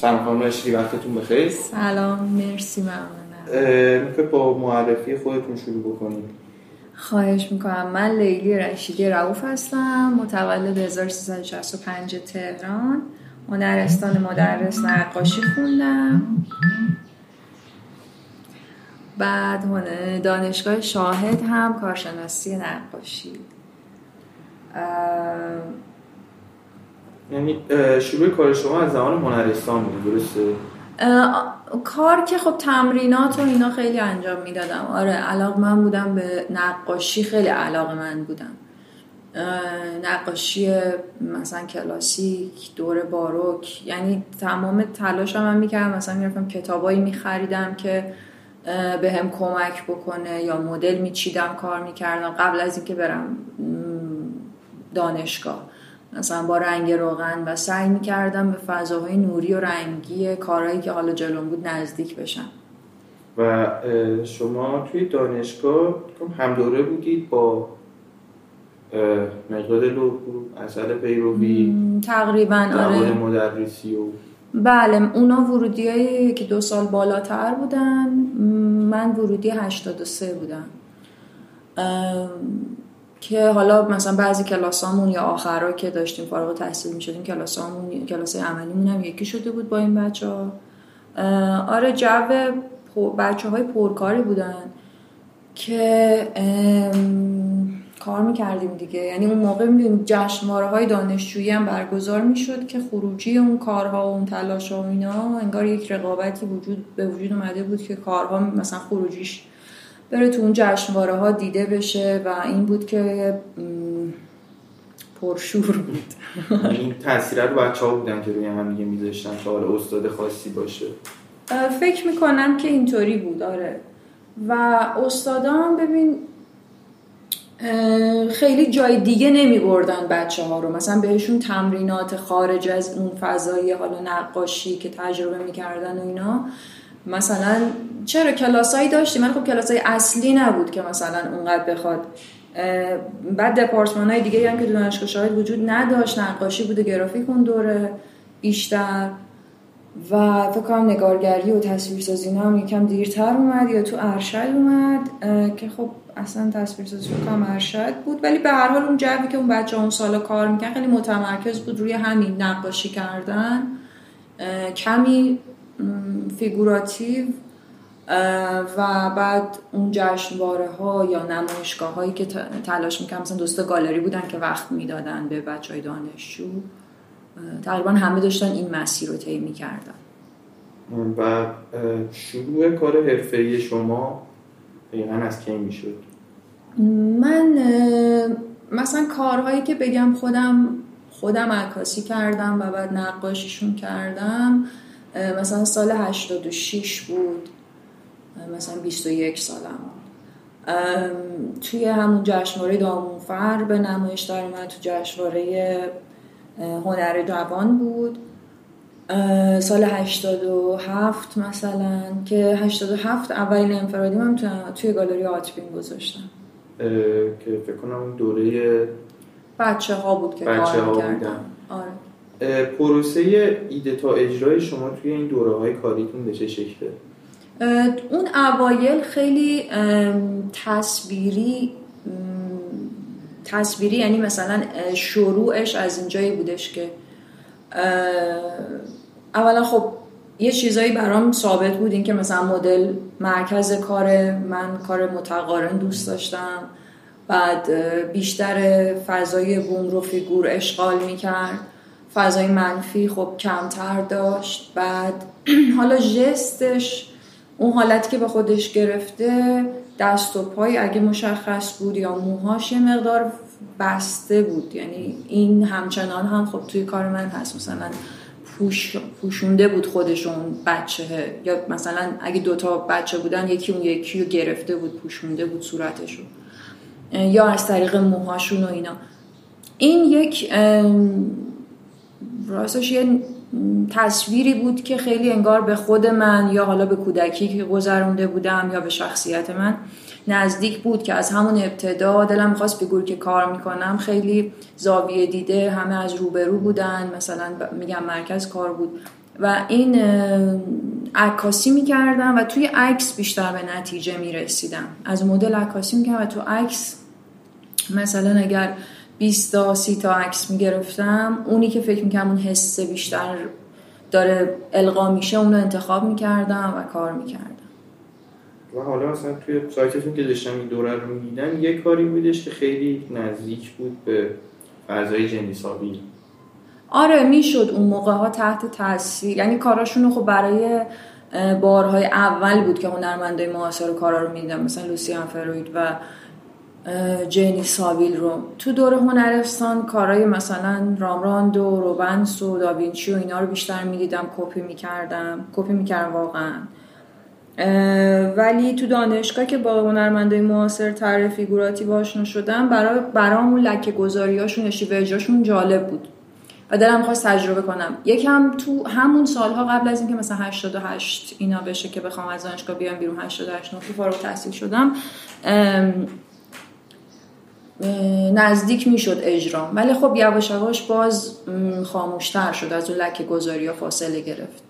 سلام خانم رشیدی وقتتون بخیر. سلام مرسی ممنونم. می‌خوای با معرفی خودتون شروع بکنیم خواهش می‌کنم. من لیلی رشیدی رعوف هستم متولد 1365 تهران. هنرستان مدرس نقاشی خوندم. بعد دانشگاه شاهد هم کارشناسی نقاشی. یعنی شروع کار شما از زمان هنرستان بود درسته؟ کار که خب تمرینات و اینا خیلی انجام می‌دادم. آره علاق من بودم به نقاشی خیلی علاقه من بودم. نقاشی مثلا کلاسیک دور باروک یعنی تمام تلاشم من می‌کردم. مثلا می‌رفتم کتابایی میخریدم که به هم کمک بکنه یا مدل میچیدم کار می‌کردم. قبل از اینکه برم دانشگاه. مثلا با رنگ روغن و سعی می‌کردم به فضاهای نوری و رنگی کارهایی که حالا جلوم بود نزدیک بشم. و شما توی دانشگاه هم دوره بودید با مقداد لوکو اصل پیروی تقریبا آره. مدرسی و بله اونا ورودی که دو سال بالاتر بودن من ورودی 83 بودم. که حالا مثلا بعضی کلاسامون یا آخرا که داشتیم فارغ تحصیل می شدیم کلاسامون کلاس عملیمون هم یکی شده بود با این بچه ها آره جو بچه های پرکاری بودن که کار می‌کردیم دیگه. یعنی اون موقع می‌دونیم جشنواره های دانشجویی هم برگزار می‌شد که خروجی اون کارها و اون تلاش و اینا انگار یک رقابتی وجود به وجود اومده بود که کارها مثلا خروجیش بره تو اون جشنواره ها دیده بشه و این بود که پرشور بود. این تاثیر رو بچه ها بودن که روی هم دیگه میذاشتن تا حالا استاد خاصی باشه. فکر می‌کنم که اینطوری بود آره. و استادان ببین خیلی جای دیگه نمی بردن بچه ها رو. مثلا بهشون تمرینات خارج از اون فضایی حالا نقاشی که تجربه می‌کردن و اینا مثلا چرا کلاسایی داشتیم من خب کلاسای اصلی نبود که مثلا اونقدر بخواد. بعد دپارتمان های دیگه هم که دانشگاه شاید وجود نداشت نقاشی بوده گرافیک اون دوره بیشتر. و فکر نگارگری و تصویرسازی هم یکم دیرتر اومد یا تو ارشد اومد که خب اصلا تصویرسازی کنم ارشد بود. ولی به هر حال اون جوی که اون بچه اون سال کار میکن خیلی متمرکز بود روی همین نقاشی کردن. کمی فیگوراتیو و بعد اون جشنواره ها یا نمایشگاه هایی که تلاش می‌کنم مثلا دوست گالری بودن که وقت می‌دادن به بچه های دانشجو تقریبا همه داشتن این مسیر رو طی می‌کردن. و شروع کار حرفه‌ای شما دقیقا از کی می‌شد؟ من مثلا کارهایی که بگم خودم خودم عکاسی کردم و بعد نقاشیشون کردم. مثلا سال 86 بود. مثلا 21 سالم توی همون جشنواره دامونفر به نمایش در اومد تو جشنواره هنر جوان بود. سال 87 مثلا که 87 اولین انفرادی من توی گالری آتبین گذاشتم. که فکر کنم دوره بچه ها بود که بچه کار کردم آره. پروسه ایده تا اجرای شما توی این دوره های کاریتون به چه شکله؟ اون اوایل خیلی تصویری تصویری یعنی مثلا شروعش از اینجایی بودش که اولا خب یه چیزایی برام ثابت بود این که مثلا مدل مرکز کار من کار متقارن دوست داشتم بعد بیشتر فضای بوم رو فیگور اشغال می‌کرد فضای منفی خب کمتر داشت. بعد حالا جستش اون حالتی که به خودش گرفته دست و پای اگه مشخص بود یا موهاش یه مقدار بسته بود. یعنی این همچنان هم خب توی کار من هست. مثلا پوش، پوشونده بود خودشون بچه. یا مثلا اگه دوتا بچه بودن یکی اون یکی رو گرفته بود پوشونده بود صورتشون یا از طریق موهاشون و اینا. این یک راستش یه تصویری بود که خیلی انگار به خود من یا حالا به کودکی که گذرونده بودم یا به شخصیت من نزدیک بود که از همون ابتدا دلم می‌خواست فیگور که کار می‌کنم. خیلی زاویه دیده همه از روبرو بودن مثلا میگم مرکز کار بود و این عکاسی می‌کردم و توی عکس بیشتر به نتیجه می‌رسیدم. از مدل عکاسی می‌کردم و تو عکس مثلا اگر 20 تا 30 تا عکس می‌گرفتم. اونی که فکر می‌کردم اون حس بیشتر داره القا میشه اون رو انتخاب می‌کردم و کار می‌کردم. و حالا مثلا توی سایتتون که داشتم این دوره رو می‌دیدم یه کاری بودش که خیلی نزدیک بود به فضای جنی ساویل آره می‌شد اون موقع ها تحت تاثیر. یعنی کاراشون خب برای بارهای اول بود که هنرمندای معاصر کارا رو می‌دیدم مثلا لوسیان فروید و جنی ساویل رو. تو دور هنرستان کارهای مثلا رامبراند و روبنس و داوینچی و اینا رو بیشتر می‌دیدم کپی می‌کردم. کپی می‌کردم واقعا. ولی تو دانشگاه که با هنرمندای معاصر طرح فیگوراتیو آشنا شدم برای برامون لکه گذاریاشون یا شیوه جالب بود. و دلم خواست تجربه کنم. یکم تو همون سالها قبل از اینکه مثلا 88 اینا بشه که بخوام از دانشگاه بیام بیرون 88 نقطه فارغ تحصیل شدم نزدیک می‌شد اجرام ولی خب یواش یواش باز خاموشتر شد از اون لکه گذاری ها فاصله گرفت.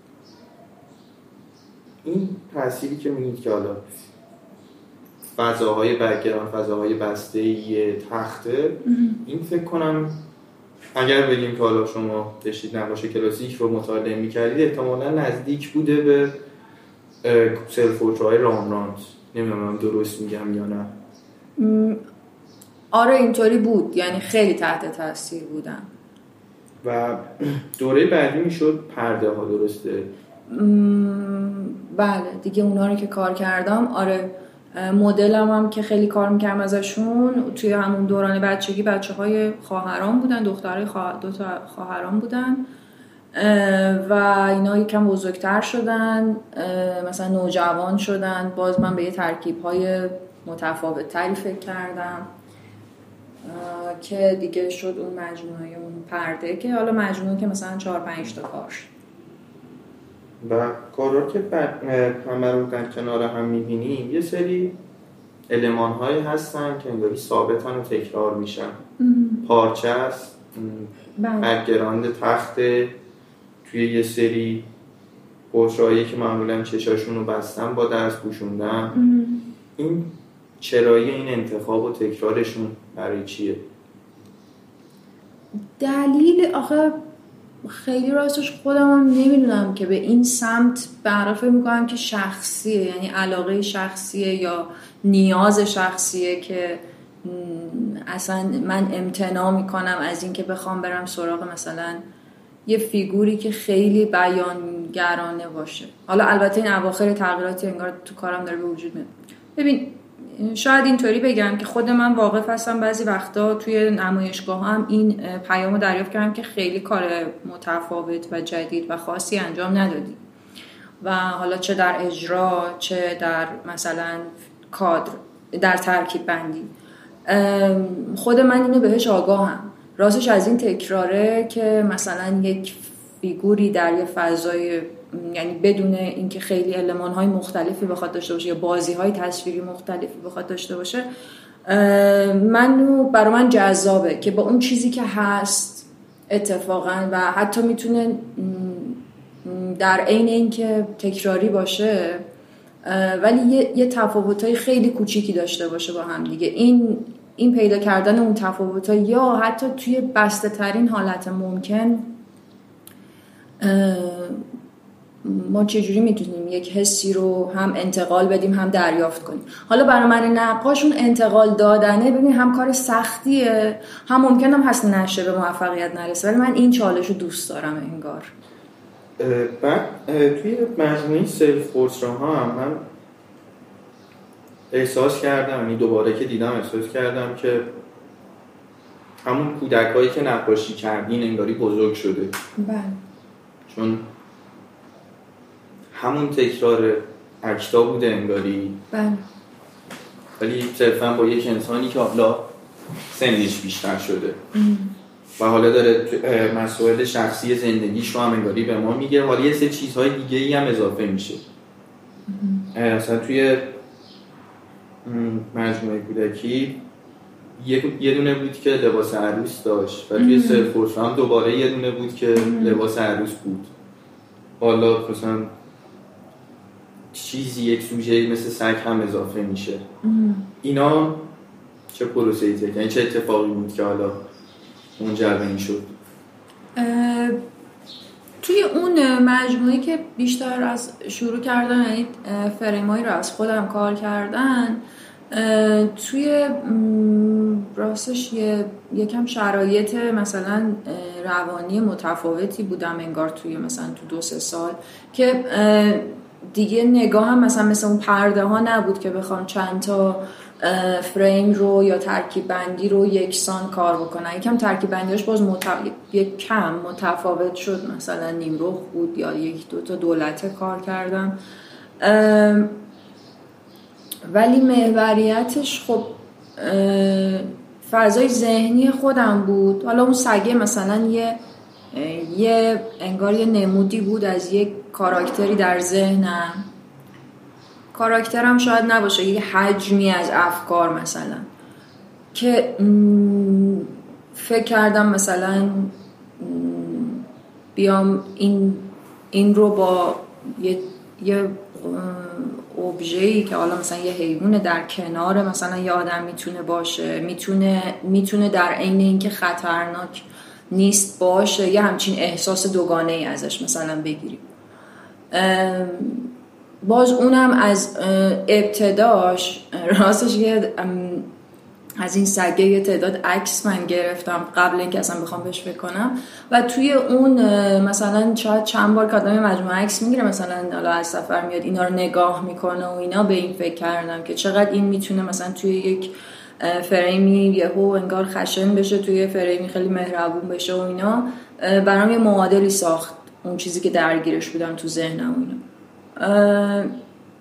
این تأثیری که میگید که حالا فضاهای برگران فضاهای بسته یه تخته این فکر کنم اگر بگیم که حالا شما داشتید نقاش کلاسیک رو مطالعه می‌کردید احتمالا نزدیک بوده به سلف های رامرانت نمی‌دونم درست میگم یا نه. آره اینطوری بود. یعنی خیلی تحت تاثیر بودم و دوره بعدی می‌شد پرده ها درسته؟ بله. دیگه اونا رو که کار کردم آره. مدلم هم که خیلی کار می‌کردم ازشون توی همون دوران بچگی بچه های خواهران بودن دخترهای دو تا خواهران بودن. و اینا یکم بزرگتر شدن. مثلا نوجوان شدن. باز من به یه ترکیب های متفاوت تری فکر کردم. که دیگه شد اون مجموعه اون پرده که حالا مجموعه که مثلا چهار پنج تا کار و کارا که همه رو در کنار هم می‌بینی یه سری علمان هایی هستن که انگاری ثابتن و تکرار میشن. پارچه است بکگراند بله. تخت توی یه سری قشایی که معمولا چشاشون رو بستن با درس پوشوندن. این چرایی این انتخاب و تکرارشون برای چیه؟ دلیل آخه خیلی راستش خودم هم نمی‌دونم که به این سمت برای فکر می‌کنم که شخصیه یعنی علاقه شخصیه یا نیاز شخصیه که اصلا من امتناع می‌کنم از اینکه بخوام برم سراغ مثلا یه فیگوری که خیلی بیانگرانه باشه حالا البته این اواخر تغییراتی انگار تو کارم داره به وجود میاد ببین شاید اینطوری بگم که خود من واقف هستم بعضی وقتا توی نمایشگاه هم این پیام رو دریافت کردم که خیلی کار متفاوت و جدید و خاصی انجام ندادی. و حالا چه در اجرا چه در مثلا کادر در ترکیب بندی. خود من اینو بهش آگاهم. راستش از این تکراره که مثلا یک فیگوری در یه فضای یعنی بدون اینکه خیلی علمان های مختلفی بخواد داشته باشه یا بازی های تصویری مختلفی بخواد داشته باشه من برای من جذابه که با اون چیزی که هست اتفاقا و حتی می‌تونه در عین اینکه تکراری باشه ولی یه, یه تفاوت های خیلی کوچیکی داشته باشه با هم دیگه. این این پیدا کردن اون تفاوت یا حتی توی بسته ترین حالت ممکن ما چجوری می‌تونیم یک حسی رو هم انتقال بدیم هم دریافت کنیم. حالا برای من نقاشون انتقال دادنه. ببین هم کار سختیه. هم ممکن هم هست نشه به موفقیت نرسه ولی من این چالش رو دوست دارم انگار. بعد توی مجموعه سلف ها هم من احساس کردم یعنی دوباره که دیدم احساس کردم که همون کودکایی که نقاشی کردین انگاری بزرگ شده. بله. چون همون تکرار اکتا بوده انگاری. بله. ولی صرفا با یک انسانی که حالا سنش بیشتر شده. و حالا داره مسائل شخصی زندگیش رو هم انگاری به ما میگه. حالا یه سه چیزهای دیگه ای هم اضافه میشه. اصلا توی مجموعه کودکی یه دونه بود که لباس عروس داشت. و توی سرفورس هم دوباره یه دونه بود که لباس عروس بود. حالا مثلا چیزی یک سوژه مثل سگ هم اضافه میشه. اینا چه پروسه ای یعنی چه اتفاقی بود که حالا منجر به این شد؟ توی اون مجموعی که بیشتر از شروع کردن یعنی فریمایی رو از خودم کار کردن توی راستش یه یکم شرایط مثلا روانی متفاوتی بودم انگار توی مثلا تو دو سه سال که دیگه نگاه هم مثلا مثل اون پرده ها نبود که بخوام چند تا فریم رو یا ترکیب بندی رو یکسان کار بکنن یکم ترکیب بندیش باز یک کم متفاوت شد. مثلا نیمروخ بود یا یک دو تا دولت کار کردم. ولی محوریتش خب فضای ذهنی خودم بود. حالا اون سگه مثلا یه یه انگار یه نمودی بود از یک کاراکتری در ذهنم. کاراکترم شاید نباشه یه حجمی از افکار مثلا. که فکر کردم مثلا بیام این این رو با یه, یه ای که حالا مثلا یه حیوان در کنار مثلا یه آدم می‌تونه باشه می‌تونه می‌تونه در عین اینکه خطرناک نیست باشه یه همچین احساس دوگانه ای ازش مثلا بگیریم. باز اونم از ابتداش راستش یه از این سگه یه تعداد عکس من گرفتم قبل اینکه اصلا بخوام بهش بکنم و توی اون مثلا شاید چند بار آدم مجموعه عکس می‌گیره مثلا حالا از سفر میاد اینا رو نگاه می‌کنه و اینا به این فکر کردم که چقدر این می‌تونه مثلا توی یک فریمی یهو انگار خشن بشه توی فریمی خیلی مهربون بشه و اینا. برام یه معادلی ساخت اون چیزی که درگیرش بودم تو ذهنم و اینا.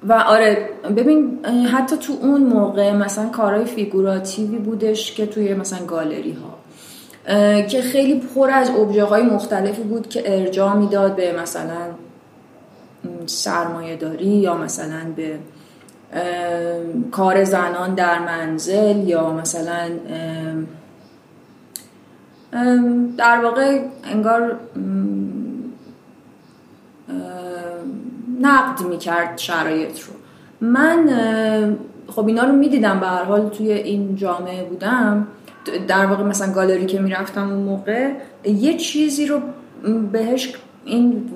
و آره ببین حتی تو اون موقع مثلا کارهای فیگوراتیوی بودش که توی مثلا گالری ها که خیلی پر از های مختلفی بود که ارجاع می‌داد به مثلا سرمایه داری یا مثلا به کار زنان در منزل یا مثلا در واقع انگار نقد می‌کرد شرایط رو. من خب اینا رو می‌دیدم به هر حال توی این جامعه بودم. در واقع مثلا گالری که می‌رفتم اون موقع یه چیزی رو بهش این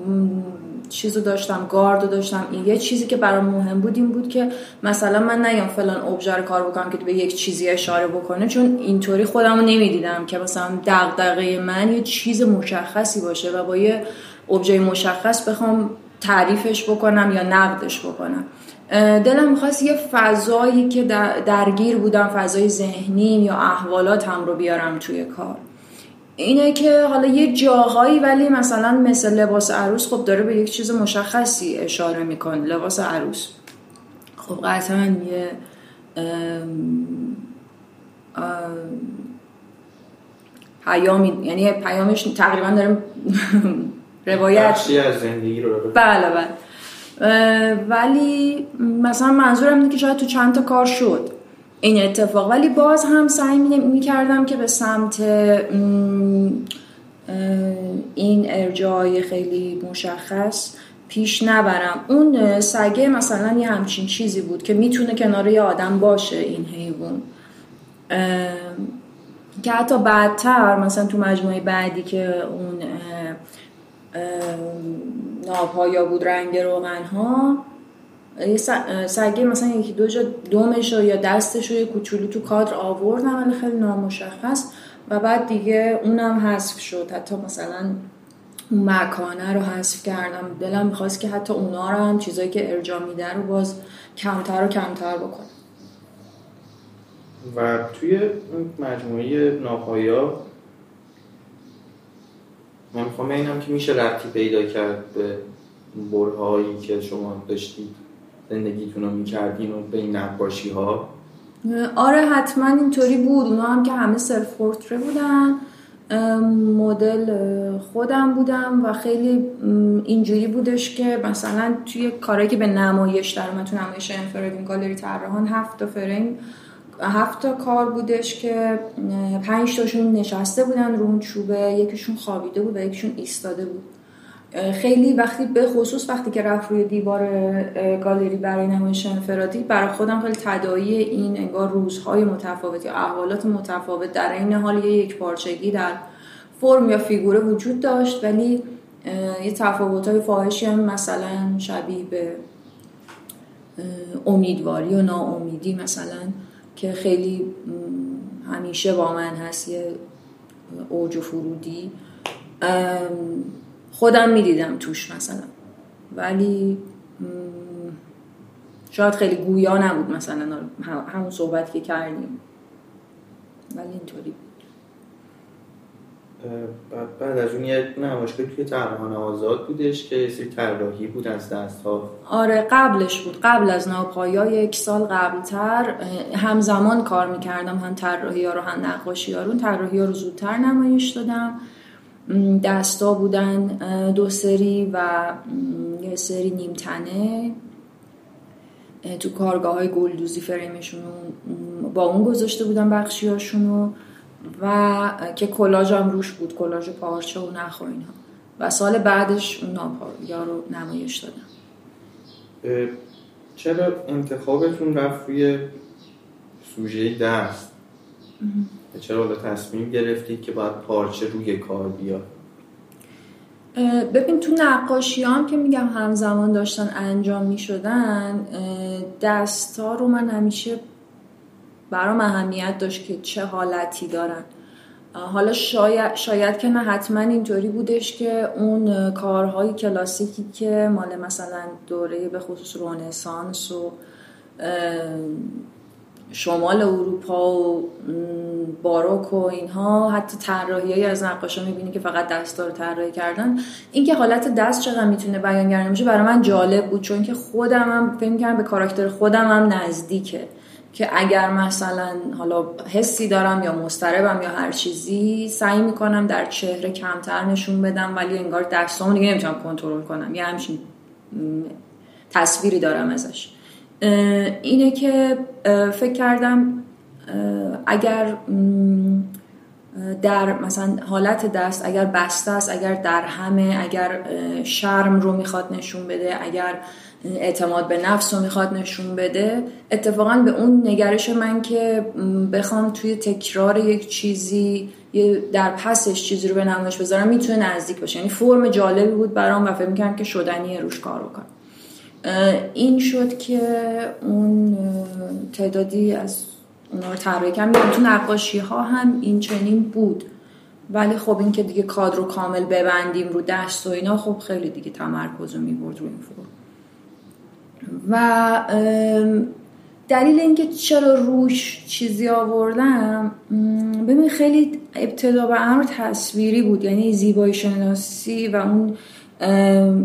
چیزو داشتم گارد داشتم این یه چیزی که برام مهم بود این بود که مثلا من نیام فلان ابژه کار بکنم که به یک چیزی اشاره بکنه چون اینطوری خودم رو نمی‌دیدم که مثلا دغدغه من یه چیز مشخصی باشه و با یه ابژه مشخص بخوام تعریفش بکنم یا نقدش بکنم. دلم می‌خواست یه فضایی که درگیر بودم فضای ذهنیم یا احوالات هم رو بیارم توی کار. اینه که حالا یه جاهایی ولی مثلا مثل لباس عروس خب داره به یک چیز مشخصی اشاره می‌کنه لباس عروس. خب قطعا یه پیامی یعنی پیامش تقریبا دارم روایت. از زندگی رو بله بله. ولی مثلا منظورم اینه که شاید تو چند تا کار شد. این اتفاق. ولی باز هم سعی می کردم که به سمت این ارجاع خیلی مشخص پیش نبرم. اون سگه مثلا یه همچین چیزی بود که می‌تونه کنار یه آدم باشه این حیوان. که حتی بعدتر مثلا تو مجموعه بعدی که اون ناب یا بود رنگ روغن ها یه سگه مثلا یکی دو جا دومش یا دستش رو یه کوچولو تو کادر آوردم ولی خیلی نامشخص. و بعد دیگه اونم حذف شد. حتی مثلا اون مکانه رو حذف کردم. دلم می‌خواست که حتی اونا رو هم چیزایی که ارجا میده رو باز کمتر و کمتر بکنم. و توی مجموعه ناپایا من می‌خوام اینم که میشه ربطی پیدا کرد به برهایی که شما داشتید. زندگیتون رو می‌کردین و به این نقاشی ها آره حتما اینطوری بود. اونا هم که همه سلف پورتره بودن مدل خودم بودم و خیلی اینجوری بودش که مثلا توی کاری که به نمایش در تو نمایش انفرادین گالری طراحان هفت تا فریم هفت تا کار بودش که پنج تاشون نشسته بودن رو اون چوبه. یکیشون خوابیده بود و یکیشون ایستاده بود. خیلی وقتی به خصوص وقتی که رفت روی دیوار گالری برای نمایش انفرادی برای خودم خیلی تدایی این انگار روزهای متفاوت یا احوالات متفاوت در این حال یک پارچگی در فرم یا فیگوره وجود داشت ولی یه تفاوت های فاحشی هم مثلا شبیه به امیدواری و ناامیدی مثلا که خیلی همیشه با من هست یه اوج و فرودی. خودم می‌دیدم توش مثلا. ولی شاید خیلی گویا نبود مثلا همون صحبت که کردیم. ولی اینطوری بود. بعد از اون یه نمایشگاه توی ترمان آزاد بودش که یه طراحی بود از دست ها آره قبلش بود. قبل از ناپایا یک سال قبلتر همزمان کار می‌کردم. هم طراحی ها رو هم نقاشی ها رو. طراحی ها رو زودتر نمایش دادم. دستا بودن دو سری و یه سری نیمتنه تو کارگاه های گلدوزی فریمشون با اون گذاشته بودن بخشی هاشونو و که کلاژ هم روش بود کلاژ پارچه و نخ و اینها. و سال بعدش اون ناپایا رو نمایش دادم چرا انتخابتون رفت روی سوژه دست؟ چرا حالا تصمیم گرفتید که باید پارچه روی کار بیاد؟ ببین تو نقاشی هم که میگم همزمان داشتن انجام می‌شدن دستا رو من همیشه برام اهمیت داشت که چه حالتی دارن. حالا شاید, شاید که نه حتما اینطوری بودش که اون کارهای کلاسیکی که مال مثلا دوره به خصوص رونسانس و شمال اروپا و باروک و اینها حتی طراحی از نقاشا می‌بینی که فقط دستا رو طراحی کردن. اینکه حالت دست چقدر می‌تونه بیانگر میشه برای من جالب بود چون که خودم هم فکر کردم به کاراکتر خودم هم نزدیکه. که اگر مثلا حالا حسی دارم یا مستربم یا هر چیزی سعی می‌کنم در چهره کمتر نشون بدم ولی انگار دستامو دیگه نمی‌تونم کنترل کنم. یه همچین تصویری دارم ازش. اینه که فکر کردم اگر در مثلا حالت دست اگر بسته است اگر در همه اگر شرم رو می‌خواد نشون بده اگر اعتماد به نفس رو می‌خواد نشون بده اتفاقا به اون نگرش من که بخوام توی تکرار یک چیزی در پسش چیزی رو به نمایش بذارم می‌تونه نزدیک باشه. یعنی فرم جالبی بود برام و فکر می‌کنم که شدنی روش کار بکنم. این شد که اون تعدادی از اونا رو طراحی کردم تو نقاشی ها هم این چنین بود. ولی خب این که دیگه کادر رو کامل ببندیم رو دست و اینا خب خیلی دیگه تمرکز رو می‌برد رو این فرم. و دلیل اینکه چرا روش چیزی آوردم ببین خیلی ابتدا به امر تصویری بود. یعنی زیبایی شناسی و اون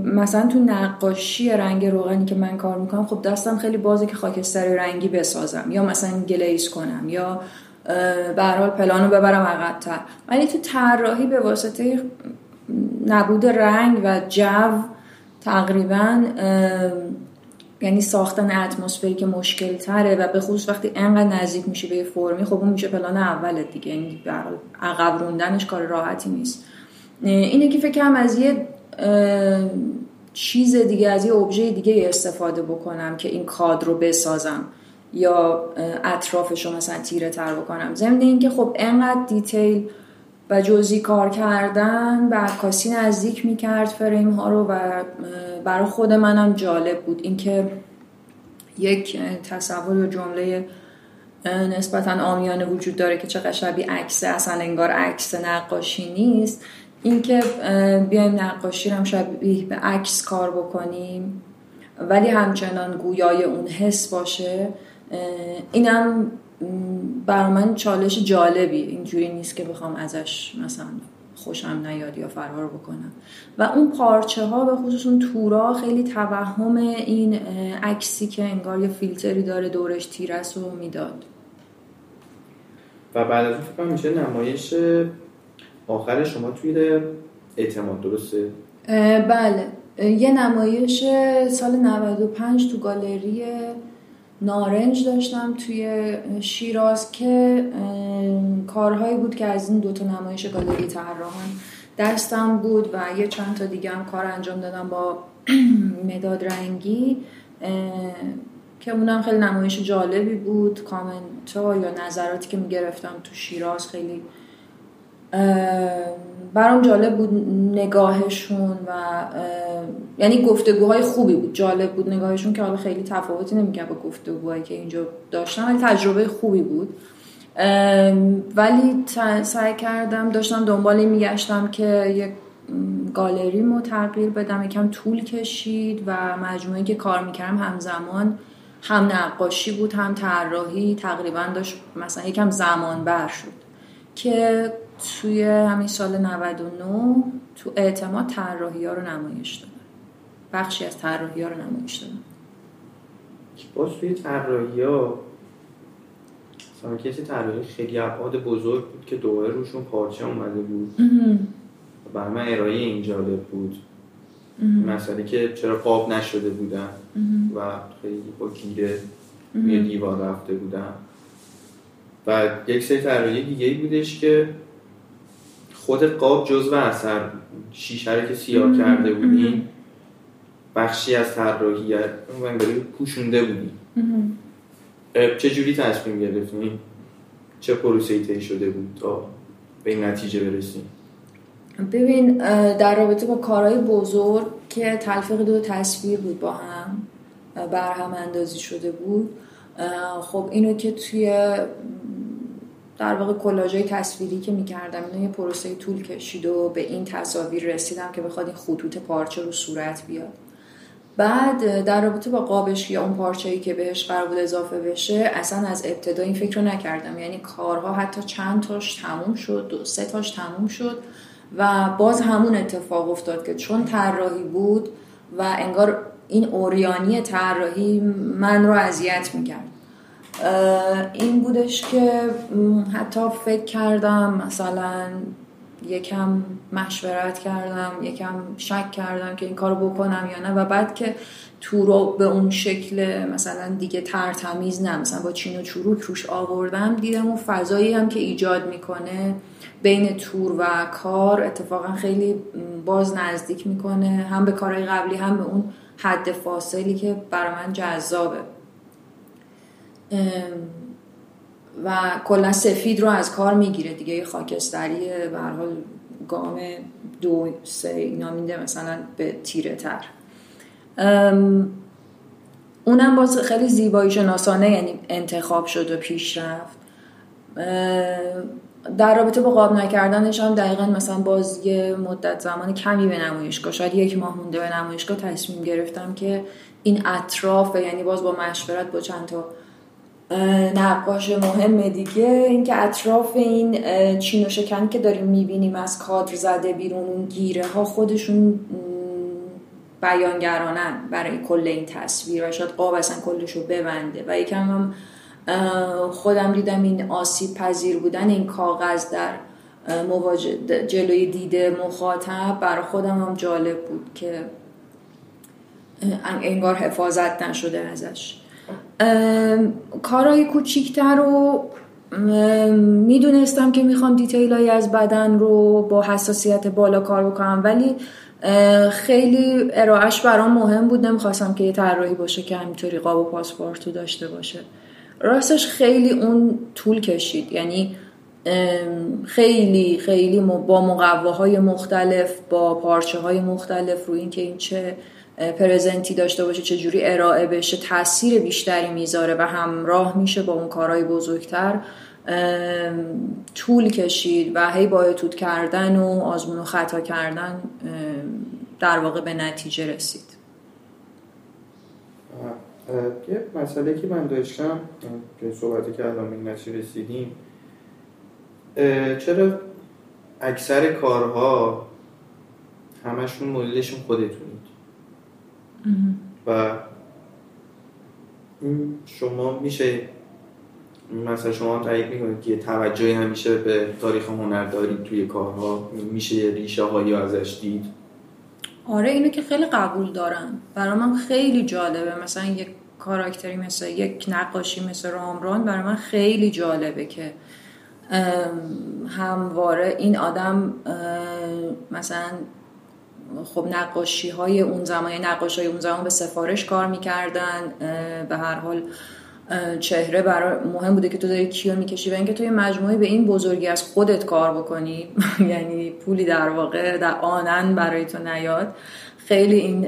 مثلا تو نقاشی رنگ روغنی که من کار می‌کنم خب دستم خیلی بازه که خاکستری رنگی بسازم یا مثلا گلیز کنم یا به حال پلانو ببرم عقبتر. ولی تو طراحی به واسطه نبود رنگ و جو تقریبا یعنی ساختن اتمسفری که مشکل تره و به خصوص وقتی انقدر نزدیک میشه به فرمی خب اون میشه پلان اول دیگه. یعنی عقب روندنش کار راحتی نیست. اینه که فکرم از یه چیز دیگه از یه ابژه دیگه استفاده بکنم که این کادر رو بسازم یا اطرافش رو مثلا تیره تر بکنم. ضمن اینکه خب انقدر دیتیل و جزئی کار کردن به عکاسی نزدیک می‌کرد فریم ها رو و برای خود منم جالب بود. اینکه یک تصور و جمله نسبتا آمیانه وجود داره که چقدر شبیه عکس اصلا انگار عکس نقاشی نیست. اینکه بیایم نقاشی هم شبیه به عکس کار بکنیم. ولی همچنان گویای اون حس باشه. اینم بر من چالش جالبی. اینجوری نیست که بخوام ازش مثلا خوشم نیاد یا فرار بکنم. و اون پارچه ها به خصوص اون تورا خیلی توهم این عکسی که انگار یه فیلتری داره دورش تیرس رو می‌داد. و بعد از اون میشه نمایش آخر شما توی اعتماد درسته؟ بله یه نمایش سال 95 تو گالری نارنج داشتم توی شیراز که کارهایی بود که از این دوتا نمایش گالری طراحان دستم بود و یه چند تا دیگه هم کار انجام دادم با مداد رنگی که اونم خیلی نمایش جالبی بود کامنت ها یا نظراتی که می‌گرفتم تو شیراز خیلی برام جالب بود نگاهشون و یعنی گفتگوهای خوبی بود. جالب بود نگاهشون که حالا خیلی تفاوتی نمی‌کرد با گفتگوهایی که اینجا داشتم ولی تجربه خوبی بود. ولی سعی کردم داشتم دنبالی میگشتم که یک گالری مو تغییر بدم یکم طول کشید و مجموعه که کار می‌کردم همزمان هم نقاشی بود هم طراحی تقریبا داشت مثلا یکم زمان بر شد. که توی همین سال 99 تو اعتماد طراحی ها رو نمایش دادم بخشی از طراحی ها رو نمایش دادم باز توی طراحی ها کسی طراحی خیلی ابعاد بزرگ بود که دوباره روشون پارچه اومده بود. برای من ارائه این جالب بود. مسئله که چرا قاب نشده بودن و خیلی با گیره روی دیوار رفته بودن. و یک سری طراحی دیگه ای بودش که خود قاب جزو اثر شیشه که سیاه کرده بودیم بخشی از طراحی انگاری پوشونده بودیم چه جوری تصمیم گرفتیم چه پروسه طی شده بود تا به این نتیجه برسیم ببین در رابطه با کارهای بزرگ که تلفیق دو تصویر بود با هم برهم اندازی شده بود خب اینو که توی در واقع کلاژهای تصویری که می‌کردم اینو یه پروسه طول کشید و به این تصاویر رسیدم که بخواد این خطوط پارچه رو صورت بیاد. بعد در رابطه با قابش یا اون پارچه‌ای که بهش قرار بود اضافه بشه اصلا از ابتدا این فکر رو نکردم. یعنی کارها حتی چند تاش تموم شد دو سه تاش تموم شد و باز همون اتفاق افتاد که چون طراحی بود و انگار این اوریانی طراحی من رو اذیت می‌کرد. این بودش که حتی فکر کردم مثلا یکم مشورت کردم یکم شک کردم که این کارو بکنم یا نه. و بعد که تو رو به اون شکل مثلا دیگه ترتمیز نه مثلا با چین و چروک روش آوردم دیدم اون فضایی هم که ایجاد می‌کنه بین تور و کار اتفاقا خیلی باز نزدیک می‌کنه هم به کارهای قبلی هم به اون حد فاصلی که برای من جذابه. و کلا سفید رو از کار می‌گیره. دیگه خاکستری به حال گام دو سه اینا میده مثلا به تیره تر. اونم باز خیلی زیبایی شناسانه یعنی انتخاب شد و پیش رفت. در رابطه با قاب نکردنش هم دقیقا مثلا باز یه مدت زمان کمی به نمایشگاه شاید یک ماه مونده به نمایشگاه تصمیم گرفتم که این اطراف یعنی باز با مشورت با چند تا نقاش مهم دیگه. اینکه اطراف این چین و شکن که داریم می‌بینیم از کادر زده بیرون اون گیره ها خودشون بیانگرانن برای کل این تصویر و شاید قاب اصلا کلش رو ببنده. و یکم هم خودم دیدم این آسیب پذیر بودن این کاغذ در جلوی دیده مخاطب برای خودم هم جالب بود که انگار حفاظت نشده ازش. کارهای کوچیکتر رو می‌دونستم که می‌خوام دیتیل از بدن رو با حساسیت بالا کار بکنم ولی خیلی ارائهش برام مهم بود. نمی‌خواستم که یه طراحی باشه که همینطوری قاب و پاسپورت رو داشته باشه. راستش خیلی اون طول کشید. یعنی خیلی خیلی با مقواهای مختلف با پارچه های مختلف رو این که این چه پرزنتی داشته باشه چه جوری ارائه بشه تاثیر بیشتری می‌ذاره و همراه میشه با اون کارهای بزرگتر طول کشید و هی با اتود کردن و آزمون و خطا کردن در واقع به نتیجه رسید. یه مسئله که من داشتم که صحبتی که الان این رسیدیم چرا اکثر کارها همشون مدلشون خودتونید؟ و شما میشه مثلا شما تایید می‌کنید که توجهی همیشه به تاریخ هنر دارید توی کارها. میشه ریشه هایی ازش دید؟ آره اینو که خیلی قبول دارم. برای من خیلی جالبه. مثلا یک کاراکتری مثل یک نقاشی مثل رامران برای من خیلی جالبه که همواره این آدم مثلا خب نقاشی های اون زمان نقاش های اون زمان به سفارش کار می‌کردن به هر حال چهره برای مهم بوده که تو داری کیو می‌کشی و اینکه تو یه مجموعه به این بزرگی از خودت کار بکنی. یعنی پولی در واقع در آنن برای تو نیاد. خیلی این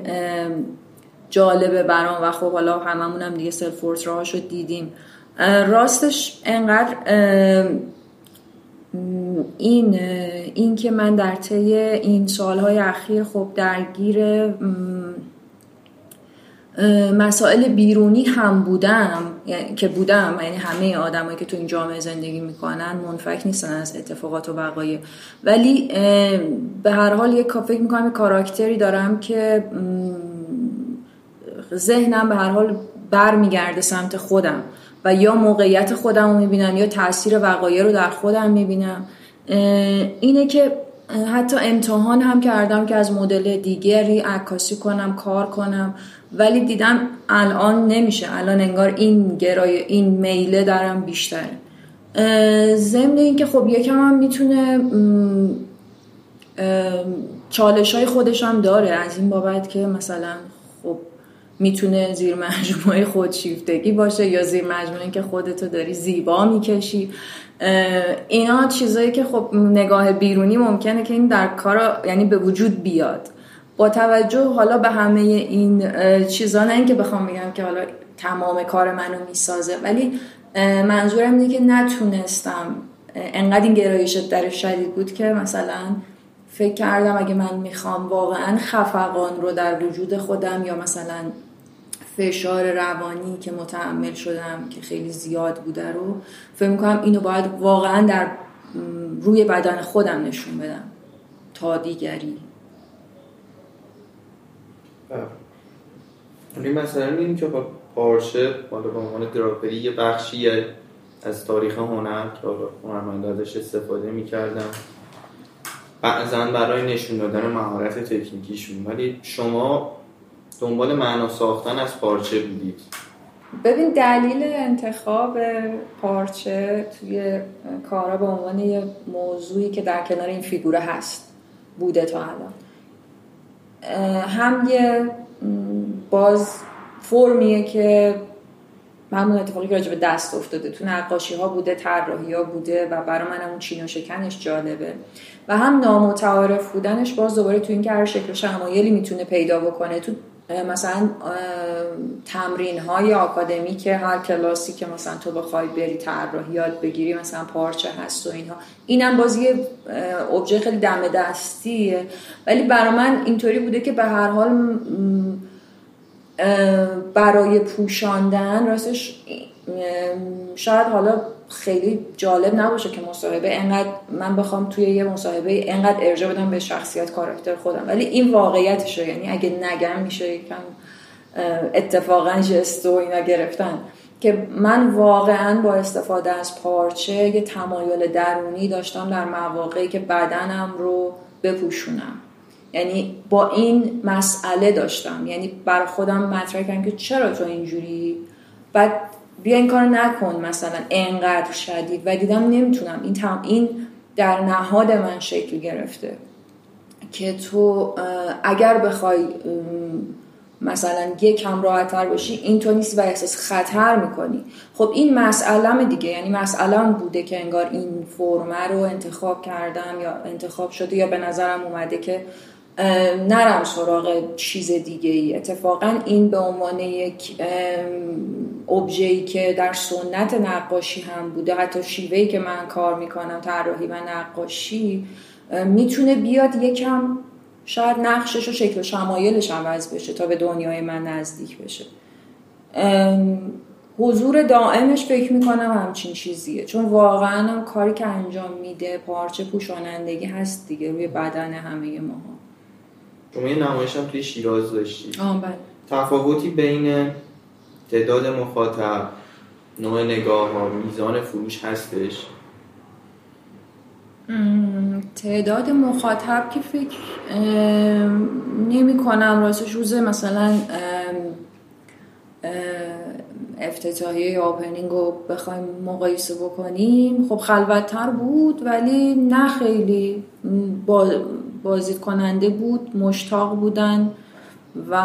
جالبه برام و خب حالا هممون هم دیگه سلف رو دیدیم. راستش انقدر این این که من در طی این سالهای اخیر خب درگیر مسائل بیرونی هم بودم یعنی که بودم یعنی همه آدمایی که تو این جامعه زندگی می‌کنن منفک نیستن از اتفاقات و وقایع. ولی به هر حال یک فکر می‌کنم یک کاراکتری دارم که ذهنم به هر حال برمیگرده سمت خودم. و یا موقعیت خودم رو می‌بینم یا تاثیر وقایع رو در خودم می‌بینم. اینه که حتی امتحان هم کردم که از مدل دیگری عکاسی کنم کار کنم. ولی دیدم الان نمیشه. الان انگار این گرای این میله دارم بیشتره ضمن اینکه خب یکم هم می‌تونه چالش های خودش هم داره. از این بابت که مثلا می‌تونه زیر مجموعه خودشیفتگی باشه یا زیر مجموعه که خودتو داری زیبا می‌کشی. اینا چیزایی که خب نگاه بیرونی ممکنه که این در کار یعنی به وجود بیاد. با توجه حالا به همه این چیزا نه اینکه بخوام بگم که حالا تمام کار منو می‌سازه ولی منظورم اینه که نتونستم. انقدر این گرایش در شدید بود که مثلا فکر کردم اگه من می‌خوام واقعا خفقان رو در وجود خودم یا مثلا فشار روانی که متحمل شدم که خیلی زیاد بوده رو فکر می‌کنم اینو باید واقعا در روی بدن خودم نشون بدم تا دیگری. ولی مثلا این که با پارچه بالا به عنوان دراپری یه بخشی از تاریخ هنر که هنرمند ازش استفاده می‌کردم. بعضا برای نشون دادن مهارت تکنیکیشون. ولی شما دنبال معنا ساختن از پارچه بودید. ببین دلیل انتخاب پارچه توی کارا به عنوان یه موضوعی که در کنار این فیگوره هست بوده تا الان. هم یه باز فرمیه که همون اتفاقی که راجع به دست افتاده تو نقاشی ها بوده طراحی ها بوده و برای من اون چین و شکنش جالبه. و هم نامتعارف بودنش باز دوباره تو این که هر شکل شمایلی می‌تونه پیدا بکنه. تو مثلا تمرین های آکادمی که هر کلاسی که مثلا تو بخوای بری طراحی یاد بگیری مثلا پارچه هست و اینها. اینم بازی ابژه خیلی دم دستیه. ولی برای من اینطوری بوده که به هر حال برای پوشاندن راستش شاید حالا خیلی جالب نباشه که مصاحبه انقدر من بخوام توی یه مصاحبه انقدر ارجاع بدم به شخصیت کاراکتر خودم. ولی این واقعیتشه. یعنی اگه نگم میشه یکم اتفاقا جست و اینا گرفتن. که من واقعا با استفاده از پارچه یه تمایل درونی داشتم در مواقعی که بدنم رو بپوشونم. یعنی با این مسئله داشتم. یعنی بر خودم مطرح کردم که چرا تو اینجوری؟ بعد بیا این کار نکن مثلا انقدر شدید. و دیدم نمی‌تونم. این تم این در نهاد من شکل گرفته. که تو اگر بخوای مثلا کم راحتتر باشی این تو نیست و احساس خطر می‌کنی. خب این مسئله دیگه. یعنی مسئله بوده که انگار این فرمه رو انتخاب کردم یا انتخاب شده یا به نظرم اومده که نرم سراغ چیز دیگه ای اتفاقا این به عنوان یک ابژه‌ای که در سنت نقاشی هم بوده حتی شیوهی که من کار می‌کنم طراحی و نقاشی می‌تونه بیاد یکم شاید نقشش و شکل و شمایلش عوض بشه تا به دنیای من نزدیک بشه. حضور دائمش فکر می‌کنم همچین چیزیه. چون واقعا هم کاری که انجام میده پارچه پوشانندگی هست دیگه روی بدن همه ما. شما یه نمایش هم توی شیراز داشتید بله. تفاوتی بین تعداد مخاطب نوع نگاه ها میزان فروش هستش؟ تعداد مخاطب که فکر نمی کنم راستش روز مثلا افتتاحیه یا اوپنینگ رو بخوایم مقایسه بکنیم. خب خلوتتر بود ولی نه خیلی. بازدید کننده بود مشتاق بودن و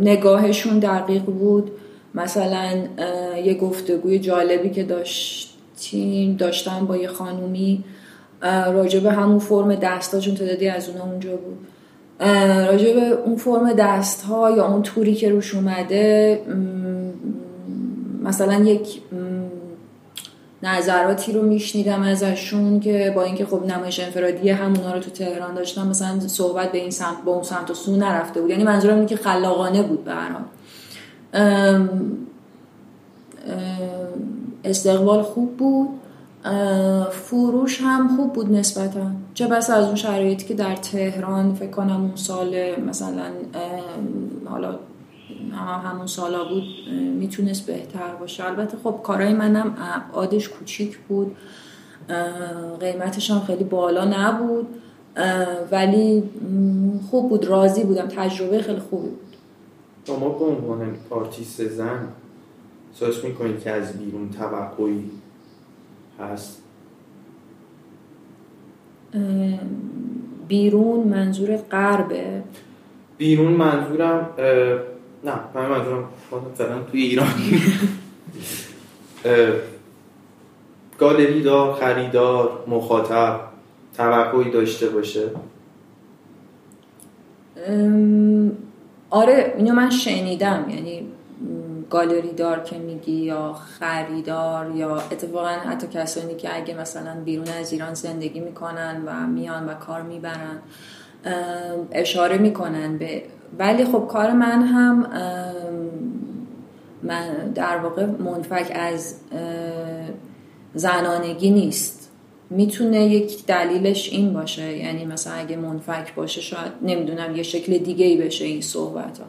نگاهشون دقیق بود. مثلا یه گفتگوی جالبی که داشتیم داشتم با یه خانومی راجع به همون فرم دستاشون تعدادی از اونها اونجا بود. راجع به اون فرم دست ها یا اون توری که روش اومده مثلا یک نظراتی رو میشنیدم ازشون که با اینکه خب نمایش انفرادی همونا رو تو تهران داشتم مثلا صحبت به این سمت با اون سمت و سو نرفته بود. یعنی منظورم اینه که خلاقانه بود به استقبال خوب بود. فروش هم خوب بود نسبتا. چه بس از اون شرایطی که در تهران فکر کنم اون سال مثلا حالا همون سالا بود می‌تونست بهتر باشه. البته خب کارهای منم عادش کوچیک بود. قیمتش هم خیلی بالا نبود. ولی خوب بود راضی بودم. تجربه خیلی خوبی بود. شما به عنوان پارتیست زن احساس می‌کنید که از بیرون توقعی هست؟ بیرون منظور غربه. بیرون منظورم نه من منظورم فعلا توی ایران. گالری دار خریدار مخاطب توقعی داشته باشه؟ آره اینو من شنیدم. یعنی گالری دار که میگی یا خریدار یا اتفاقا حتی کسانی که اگه مثلا بیرون از ایران زندگی می‌کنن و میان و کار می‌برن اشاره می‌کنن به ولی خب کار من هم من در واقع منفک از زنانگی نیست. می‌تونه یک دلیلش این باشه یعنی مثلا اگه منفک باشه شاید نمی‌دونم یه شکل دیگه ای بشه این صحبت ها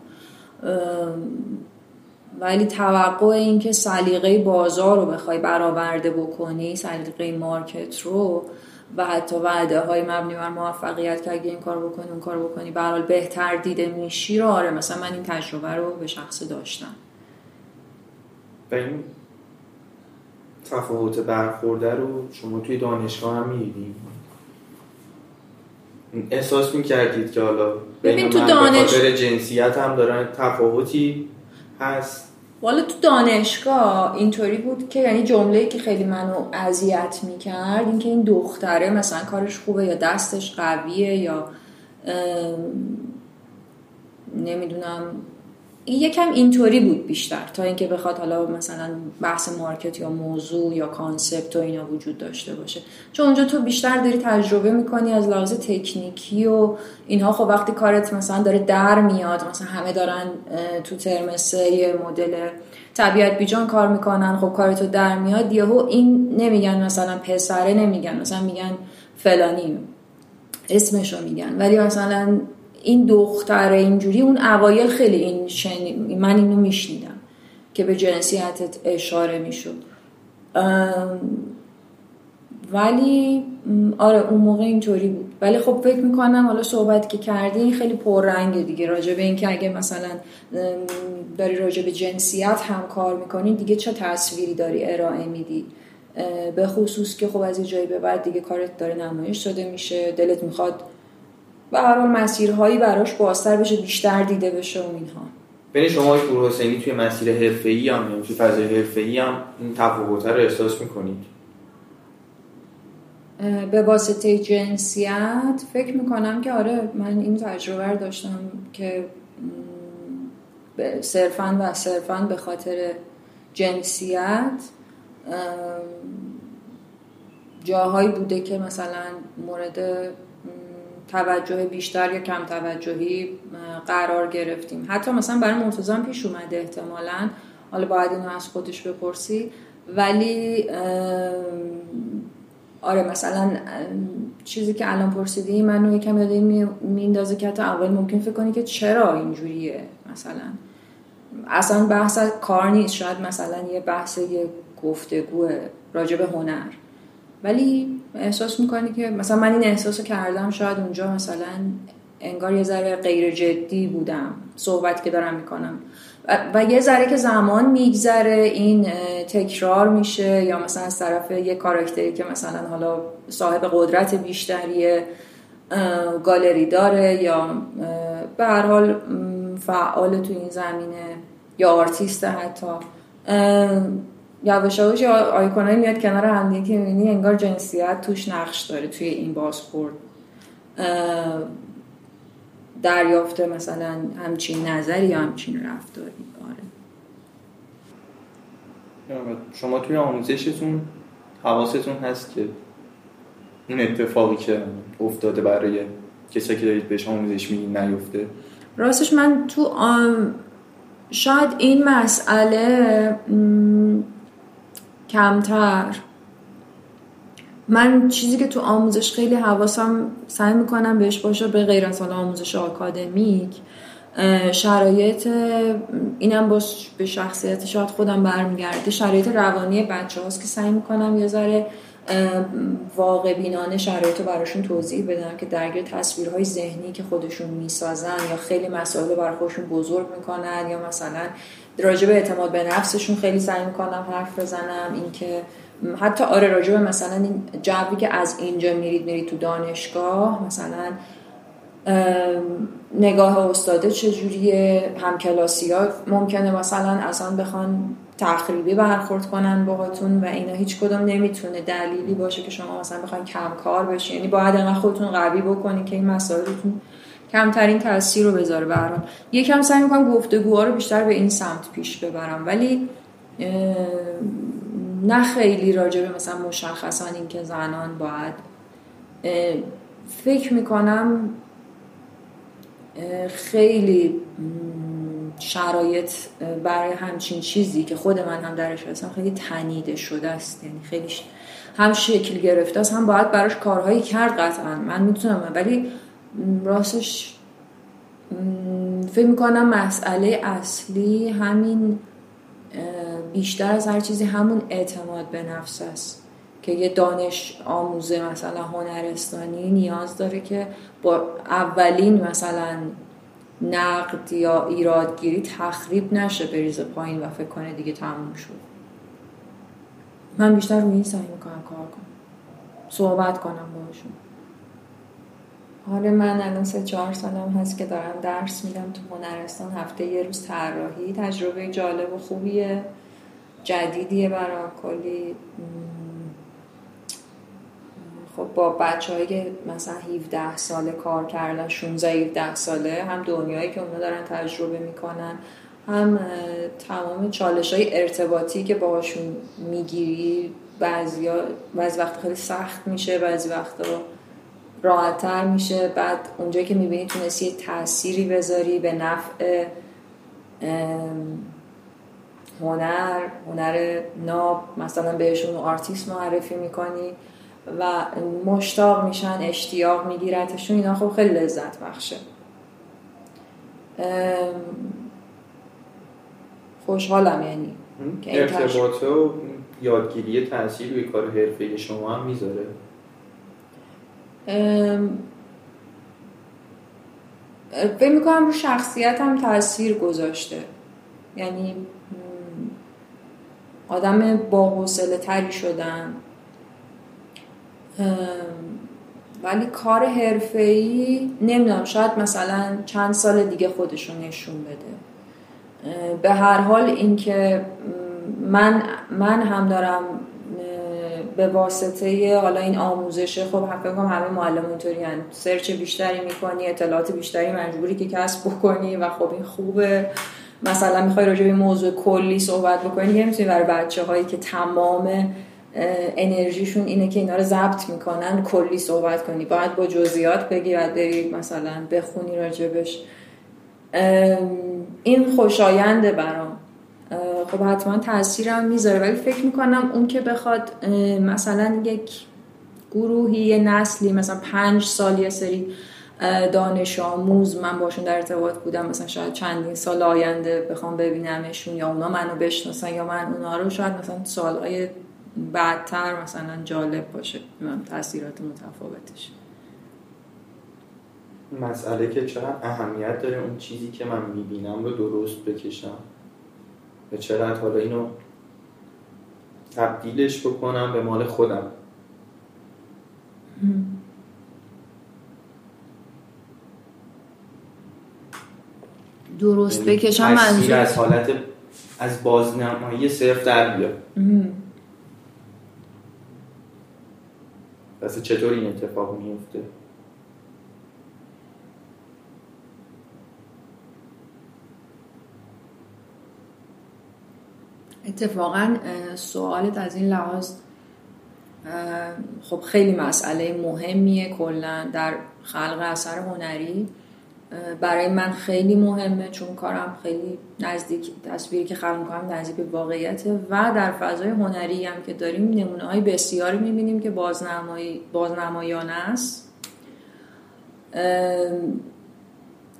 ولی توقع این که سلیقه بازار رو بخوای برآورده بکنی سلیقه مارکت رو و حتی وعده های مبنی بر موفقیت که اگه این کار بکنی اون کار بکنی. برحال بهتر دیده میشی رو. آره مثلا من این تجربه رو به شخص داشتم. و این تفاوت برخورده رو شما توی دانشگاه هم می‌دید احساس می‌کردید که حالا بین تو دانش... جنسیت هم دارن تفاوتی هست؟ والا تو دانشگاه اینطوری بود که یعنی جمله که خیلی منو اذیت می‌کرد اینکه این دختره مثلا کارش خوبه یا دستش قویه یا نمی‌دونم یکم اینطوری بود بیشتر تا اینکه بخواد حالا مثلا بحث market یا موضوع یا concept و اینا وجود داشته باشه. چون اونجا تو بیشتر داری تجربه می‌کنی از لحاظ تکنیکی و اینها. خب وقتی کارت مثلا داره در میاد مثلا همه دارن تو ترم سه مدل طبیعت بیجان کار می‌کنن خب کارتو در میاد یهو این نمیگن مثلا پسره نمیگن مثلا میگن فلانی اسمشو میگن. ولی مثلا این دختر اینجوری اون اوایل خیلی این شنی... من اینو میشنیدم که به جنسیتت اشاره می‌شد. ولی آره اون موقع اینطوری بود. ولی خب فکر می‌کنم حالا صحبت که کردی خیلی پررنگ دیگه. راجع به اینکه اگه مثلا داری راجع به جنسیت هم کار می‌کنی دیگه چه تصویری داری ارائه میدی؟ به خصوص که خب از یه جایی به بعد دیگه کارت داره نمایش شده میشه. دلت می‌خواد و هر مسیرهایی براش بازتر بشه بیشتر دیده بشه و اینها. بین شما پور حسینی توی مسیر حرفه‌ای هم یعنی توی فضای حرفه‌ای هم این تفاوت رو احساس می‌کنید؟ به واسطه جنسیت فکر می‌کنم که آره من این تجربه رو داشتم که صرفا و صرفا به خاطر جنسیت جاهایی بوده که مثلا مورد توجه بیشتر یا کم توجهی قرار گرفتیم. حتی مثلا برای مرتضی پیش اومده احتمالا. حالا باید اینو از خودش بپرسی. ولی آره مثلا چیزی که الان پرسیدی منو یکم یاده میندازه که حتی اول ممکن فکر کنی که چرا اینجوریه مثلا. اصلا بحث کار نیست. شاید مثلا یه بحث یه گفتگوه راجع به هنر. ولی احساس می‌کنی که مثلا من این احساس کردم شاید اونجا مثلا انگار یه ذره غیر جدی بودم صحبت که دارم می‌کنم. و یه ذره که زمان میگذره این تکرار میشه یا مثلا از طرف یه کاراکتری که مثلا حالا صاحب قدرت بیشتریه گالری داره یا به هر حال فعال تو این زمینه یا آرتیست حتی. یواش یواش آیکونایی میاد کنار هم که می‌بینی انگار جنسیت توش نقش داره توی این بازخورد. دریافته مثلا همچین نظری یا همچین رفتاری. آره. شما توی آموزشتون حواستون هست که اون اتفاقی که افتاده برای کسایی که دارید بهش آموزش میدین نیفته؟ راستش من تو آم... شاید این مسئله کمتر. من چیزی که تو آموزش خیلی حواسم سعی می‌کنم بهش باشه به غیر از آموزش آکادمیک شرایط اینم با به شخصیت شاید خودم برمیگرده شرایط روانی بچه هاست که سعی می‌کنم یه ذره واقع بینانه شرایط رو براشون توضیح بدم که درگیر تصویرهای ذهنی که خودشون می‌سازن یا خیلی مسائل برای خودشون بزرگ می‌کنن یا مثلا راجع به اعتماد به نفسشون خیلی سعی می‌کنم حرف بزنم. اینکه حتی آره راجع به مثلا این جوی که از اینجا میرید میرید تو دانشگاه مثلا نگاه استاده چجوریه؟ همکلاسی ها ممکنه مثلا اصلا بخوان تخریبی برخورد کنن باهاتون و اینا. هیچ کدوم نمی‌تونه دلیلی باشه که شما مثلا بخواین کم کار بشین. یعنی باید انقدر خودتون قوی بکنین که این مسائلتون کمترین تاثیر رو بذاره برام یکم سعی می‌کنم گفتگوها رو بیشتر به این سمت پیش ببرم ولی نه خیلی راجع به مثلا مشخصا اینکه زنان باید فکر می‌کنم خیلی شرایط برای همچین چیزی که خود من هم درش هستم خیلی تنیده شده است. یعنی خیلی هم شکل گرفته است هم باید براش کارهایی کرد قطعا. من می‌تونم ولی راستش فکر می‌کنم مسئله اصلی همین بیشتر از هر چیزی همون اعتماد به نفس است که یه دانش آموزه مثلا هنرستانی نیاز داره که با اولین مثلا نقد یا ایرادگیری تخریب نشه بریزه پایین و فکر کنه دیگه تموم شد. من بیشتر روی این سعی می‌کنم کار کنم. صحبت کنم باشون حالا من الان سه چهار سالم هست که دارم درس میدم تو هنرستان. هفته یه روز طراحی. تجربه جالب و خوبیه. جدیدیه برای کلی خب با بچه هایی که مثلا 17 ساله کار کردن 16 17 ساله هم دنیایی که اونا دارن تجربه می‌کنن هم تمام چالش های ارتباطی که باهاشون می‌گیری بعضی, بعضی وقت خیلی سخت میشه بعضی وقتا راحتتر میشه. بعد اونجایی که می‌بینی تونستی یه تأثیری بذاری به نفع هنر هنر ناب مثلا بهشون آرتیست معرفی می‌کنی و مشتاق میشن اشتیاق میگیرتشون اینا خب خیلی لذت بخشه. خوشحالم یعنی ارتباطه و یادگیری تاثیر روی کار حرفه شما هم می‌ذاره. فکر می‌کنم رو هم تاثیر گذاشته. یعنی آدم با حوصله تری شدن. ولی کار حرفه‌ای نمی‌دونم شاید مثلا چند سال دیگه خودشون نشون بده. به هر حال اینکه من من هم دارم به واسطه حالا این آموزشه خب فکر کنم همه معلم اونطوری سرچ بیشتری می‌کنی اطلاعات بیشتری مجبوری که کسب بکنی و خب این خوبه. مثلا می‌خوای راجع به موضوع کلی صحبت بکنی نمی‌تونی برای بچه هایی که تمام انرژیشون اینه که اینا رو ضبط می‌کنن کلی صحبت کنی. باید با جزئیات بگی و بری مثلا بخونی راجبش. این خوشاینده برام. خب حتما تاثیرم می‌ذاره. ولی فکر می‌کنم اون که بخواد مثلا یک گروهی یه نسلی مثلا پنج سال یه سری دانش آموز من باشون در ارتباط بودم مثلا شاید چندین سال آینده بخوام ببینمشون یا اونا منو بشناسن یا من اونا رو شاید مثلا سالهای بعدتر مثلا جالب باشه. تاثیرات متفاوتش. مسئله که چقدر اهمیت داره اون چیزی که من می‌بینم رو درست بکشم. به چقدر حالا اینو تبدیلش بکنم به مال خودم. درست یعنی بکشم منظور. از حالت از بازنمایی صرف در بیاد پس چطور این اتفاق میفته اتفاقا سوالت از این لحاظ خب خیلی مسئله مهمیه کلا در خلق اثر هنری. برای من خیلی مهمه چون کارم خیلی نزدیک تصویری که خلق می‌کنم نزدیک به واقعیته و در فضای هنری هم که داریم نمونه های بسیاری می‌بینیم که بازنمایی بازنمایانه است.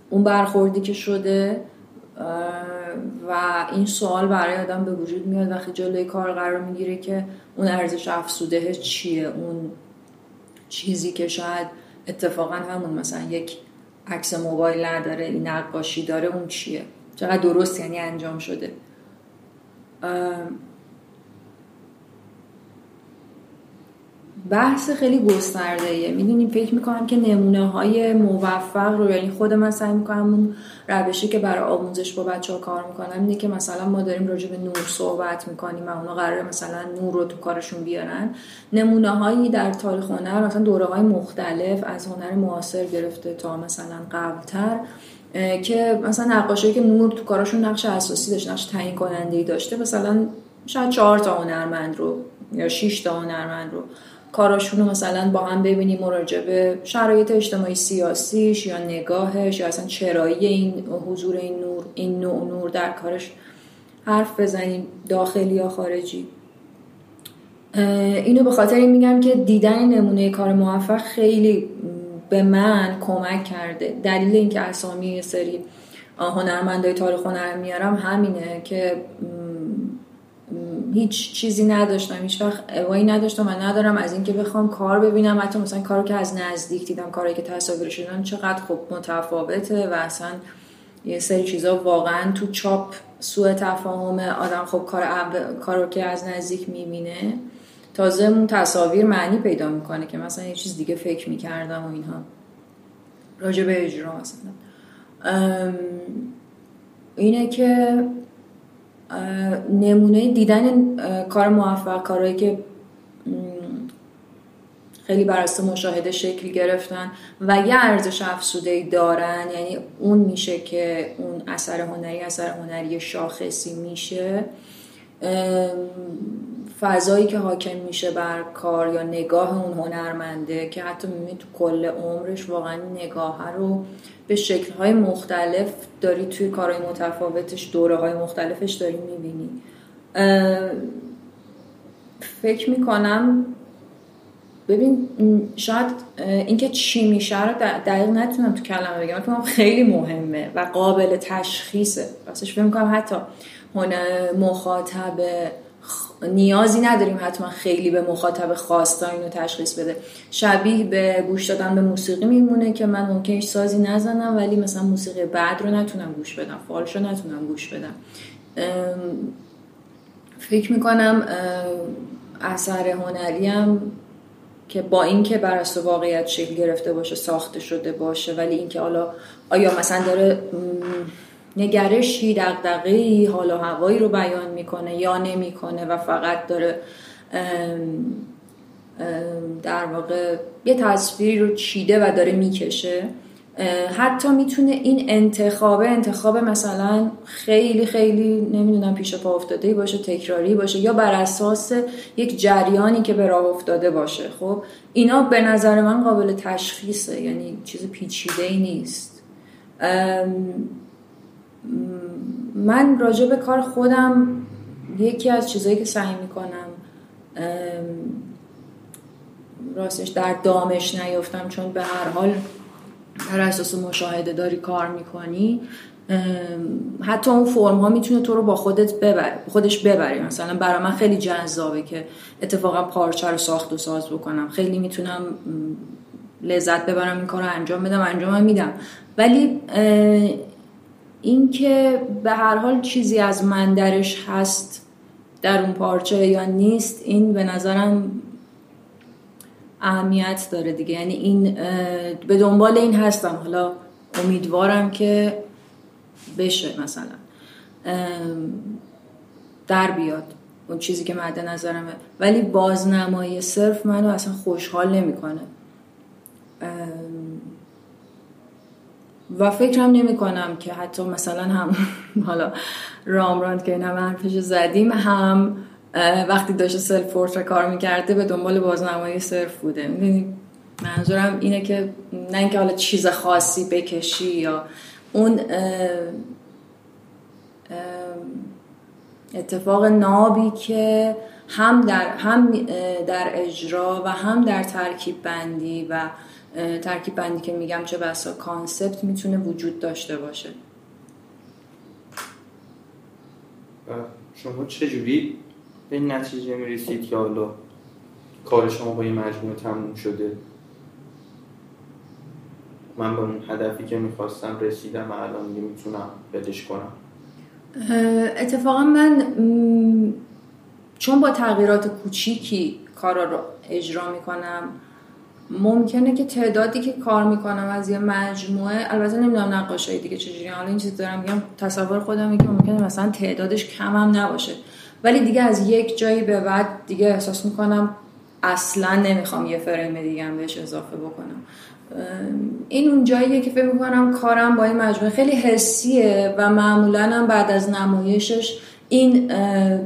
اون برخوردی که شده و این سوال برای آدم به وجود میاد وقتی جلوی کار قرار می‌گیره که اون ارزش افسوده چیه؟ اون چیزی که شاید اتفاقا همون مثلا یک عکس موبایل نداره این نقاشی داره اون چیه؟ چقدر درست یعنی انجام شده؟ بحث خیلی گسترده ایه می‌دونیم فکر می‌کنم که نمونه های موفق رو یعنی خود من سعی می‌کنم اون روشی که برای آموزش با بچه ها کار می‌کنم اینه که مثلا ما داریم راجع به نور صحبت می‌کنیم و اونا قراره مثلا نور رو تو کارشون بیارن. نمونه هایی در تاریخ هنر مثلا دوره های مختلف از هنر معاصر گرفته تا مثلا قبلتر که مثلا نقاشی که نور تو کارشون نقش اساسی داشت نقش تعیین کننده ای داشته مثلا شاید چهار تا هنرمند رو یا 6 تا هنرمند رو کاراشون رو مثلا با هم ببینیم مراجع به شرایط اجتماعی سیاسیش یا نگاهش یا اصلا چرایی این حضور این نور این نوع نور در کارش حرف بزنیم داخلی یا خارجی. اینو به خاطر این میگم که دیدن نمونه کار موفق خیلی به من کمک کرده. دلیل اینکه اسامی سری هنرمندای تاریخ هنر میارم همینه که هیچ چیزی نداشتم هیچ وقت اوایی نداشتم و ندارم. از اینکه بخوام کار ببینم حتی مثلا کارو که از نزدیک دیدم کاری که تصاویر شدن چقدر خب متفاوته و اصلا یه سری چیزا واقعا تو چاپ سوء تفاهم آدم خب کار کارو که از نزدیک می‌بینه تازه اون تصاویر معنی پیدا می‌کنه که مثلا یه چیز دیگه فکر می‌کردم و اینها. راجع به اجرا مثلا. اینه که نمونه دیدن کار موفق کارهایی که خیلی بر مشاهده شکل گرفتن و یه ارزش افسوده دارن. یعنی اون میشه که اون اثر هنری اثر هنری شاخصی میشه. فضایی که حاکم میشه بر کار یا نگاه اون هنرمنده که حتی می‌بینی تو کل عمرش واقعا نگاه رو به شکلهای مختلف داری توی کارهای متفاوتش دوره های مختلفش داری می‌بینی. فکر می‌کنم ببین شاید اینکه چی میشه رو دقیق نتونم تو کلمه بگم. فکر خیلی مهمه و قابل تشخیصه. راستش فکر می‌کنم حتی مخاطب نیازی نداریم حتما خیلی به مخاطب خواستا اینو تشخیص بده. شبیه به گوش دادن به موسیقی میمونه که من ممکنه سازی نزنم ولی مثلا موسیقی بعد رو نتونم گوش بدم فالش رو نتونم گوش بدم. فکر می‌کنم اثر هنریم که با اینکه بر اساس واقعیت شکل گرفته باشه ساخته شده باشه ولی اینکه حالا آیا مثلا داره نگرشی دقدقی حال و هوایی رو بیان می‌کنه یا نمی‌کنه و فقط داره در واقع یه تصویری رو چیده و داره می‌کشه. حتی می‌تونه این انتخاب انتخاب مثلا خیلی خیلی نمی‌دونم پیش پا افتاده باشه تکراری باشه یا بر اساس یک جریانی که به راه افتاده باشه. خب اینا به نظر من قابل تشخیصه یعنی چیز پیچیده ای نیست من راجع به کار خودم یکی از چیزایی که سعی می‌کنم راستش در دامش نیفتم چون به هر حال بر اساس مشاهده داری کار می‌کنی حتی اون فرم ها می‌تونه تو رو با خودت ببر خودش ببری مثلا برای من خیلی جذابه که اتفاقا پارچه رو ساخت و ساز بکنم. خیلی می‌تونم لذت ببرم این کار رو انجام بدم انجام میدم. ولی اینکه به هر حال چیزی از من درش هست در اون پارچه یا نیست این به نظرم اهمیت داره دیگه. یعنی این به دنبال این هستم. حالا امیدوارم که بشه مثلا. در بیاد اون چیزی که مد نظرمه. ولی بازنمایی صرف منو اصلا خوشحال نمی‌کنه. و فکرم نمی کنم که حتی مثلا هم حالا رامراند که این همه حرفش زدیم هم وقتی داشته سلف پورتر کار می‌کرده به دنبال بازنمایی صرف بوده. می‌دونی منظورم اینه که نه اینکه حالا چیز خاصی بکشی یا اون اتفاق نابی که هم در, هم در اجرا و هم در ترکیب بندی و ترکیب بندی که میگم چه بسا کانسپت می‌تونه وجود داشته باشه. شما چجوری به نتیجه می‌رسید که حالا کار شما با این مجموعه تموم شده؟ من به اون هدفی که می‌خواستم رسیدم و الان می‌تونم بدش کنم. اتفاقا من چون با تغییرات کوچیکی کارا رو اجرا می‌کنم ممکنه که تعدادی که کار می‌کنم از یه مجموعه البته نمی‌دونم نقاشای دیگه چجوری حالا این چیز دارم میگم تصور خودم که ممکنه مثلا تعدادش کم هم نباشه. ولی دیگه از یک جایی به بعد دیگه احساس می‌کنم اصلا نمی‌خوام یه فریم دیگه هم بهش اضافه بکنم. این اون جاییه که فکر می‌کنم کارم با این مجموعه خیلی حسیه و معمولا هم بعد از نمایشش این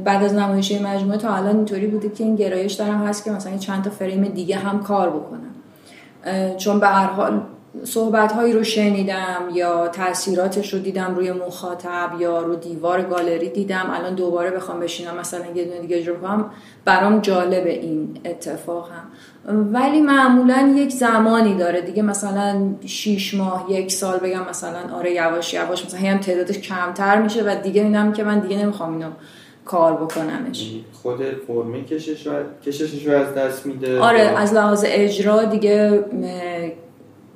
بعد از نمایش مجموعه تا الان اینطوری بوده که این گرایش دارم هست که مثلا چند تا فریم دیگه هم کار بکنم. چون به هر حال صحبت هایی رو شنیدم یا تاثیراتش رو دیدم روی مخاطب یا رو دیوار گالری دیدم الان دوباره بخوام بشینم مثلا یه دونه دیگه اجرا کنم برام جالب این اتفاق هم. ولی معمولا یک زمانی داره دیگه مثلا شیش ماه یک سال بگم مثلا آره یواش یواش مثلا هم تعدادش کمتر میشه و دیگه میدم که من دیگه نمی‌خوام اینو کار بکنمش. خود فرمی کشش کششش رو از دست میده آره از لحاظ اجرا دیگه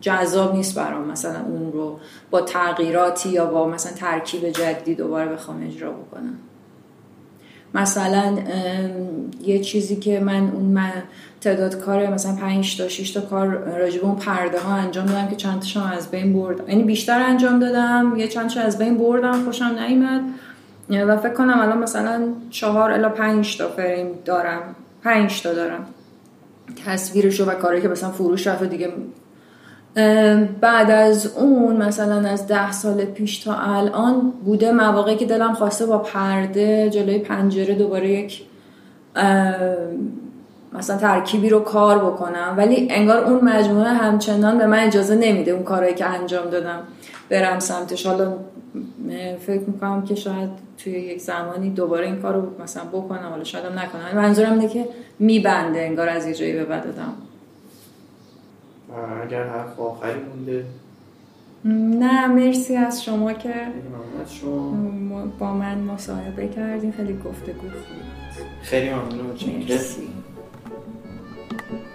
جذاب نیست برام مثلا اون رو با تغییراتی یا با مثلا ترکیب جدید دوباره بخوام اجرا بکنم. مثلا یه چیزی که من اون من تعداد کار مثلا 5 تا 6 تا کار راجب اون پرده ها انجام دادم که چند تاشون از بین بردم. یعنی بیشتر انجام دادم یه چند از بین بردم خوشم نیومد. و فکر کنم الان مثلا چهار الا پنج تا فریم دارم. پنج تا دارم. تصویرشو و کاری که مثلا فروش رفت دیگه. بعد از اون مثلا از ده سال پیش تا الان بوده مواقعی که دلم خواسته با پرده جلوی پنجره دوباره یک مثلا ترکیبی رو کار بکنم ولی انگار اون مجموعه همچنان به من اجازه نمیده اون کارهایی که انجام دادم برم سمتش. حالا فکر می‌کنم که شاید توی یک زمانی دوباره این کار رو مثلا بکنم حالا شاید هم نکنم. منظورم اینه که میبنده انگار از یه جایی به بعد دادم اگر حرف آخری مونده؟ نه مرسی از شما که با من مصاحبه کردین. خیلی گفتگو خیلی ممنون. مرسی. Thank you.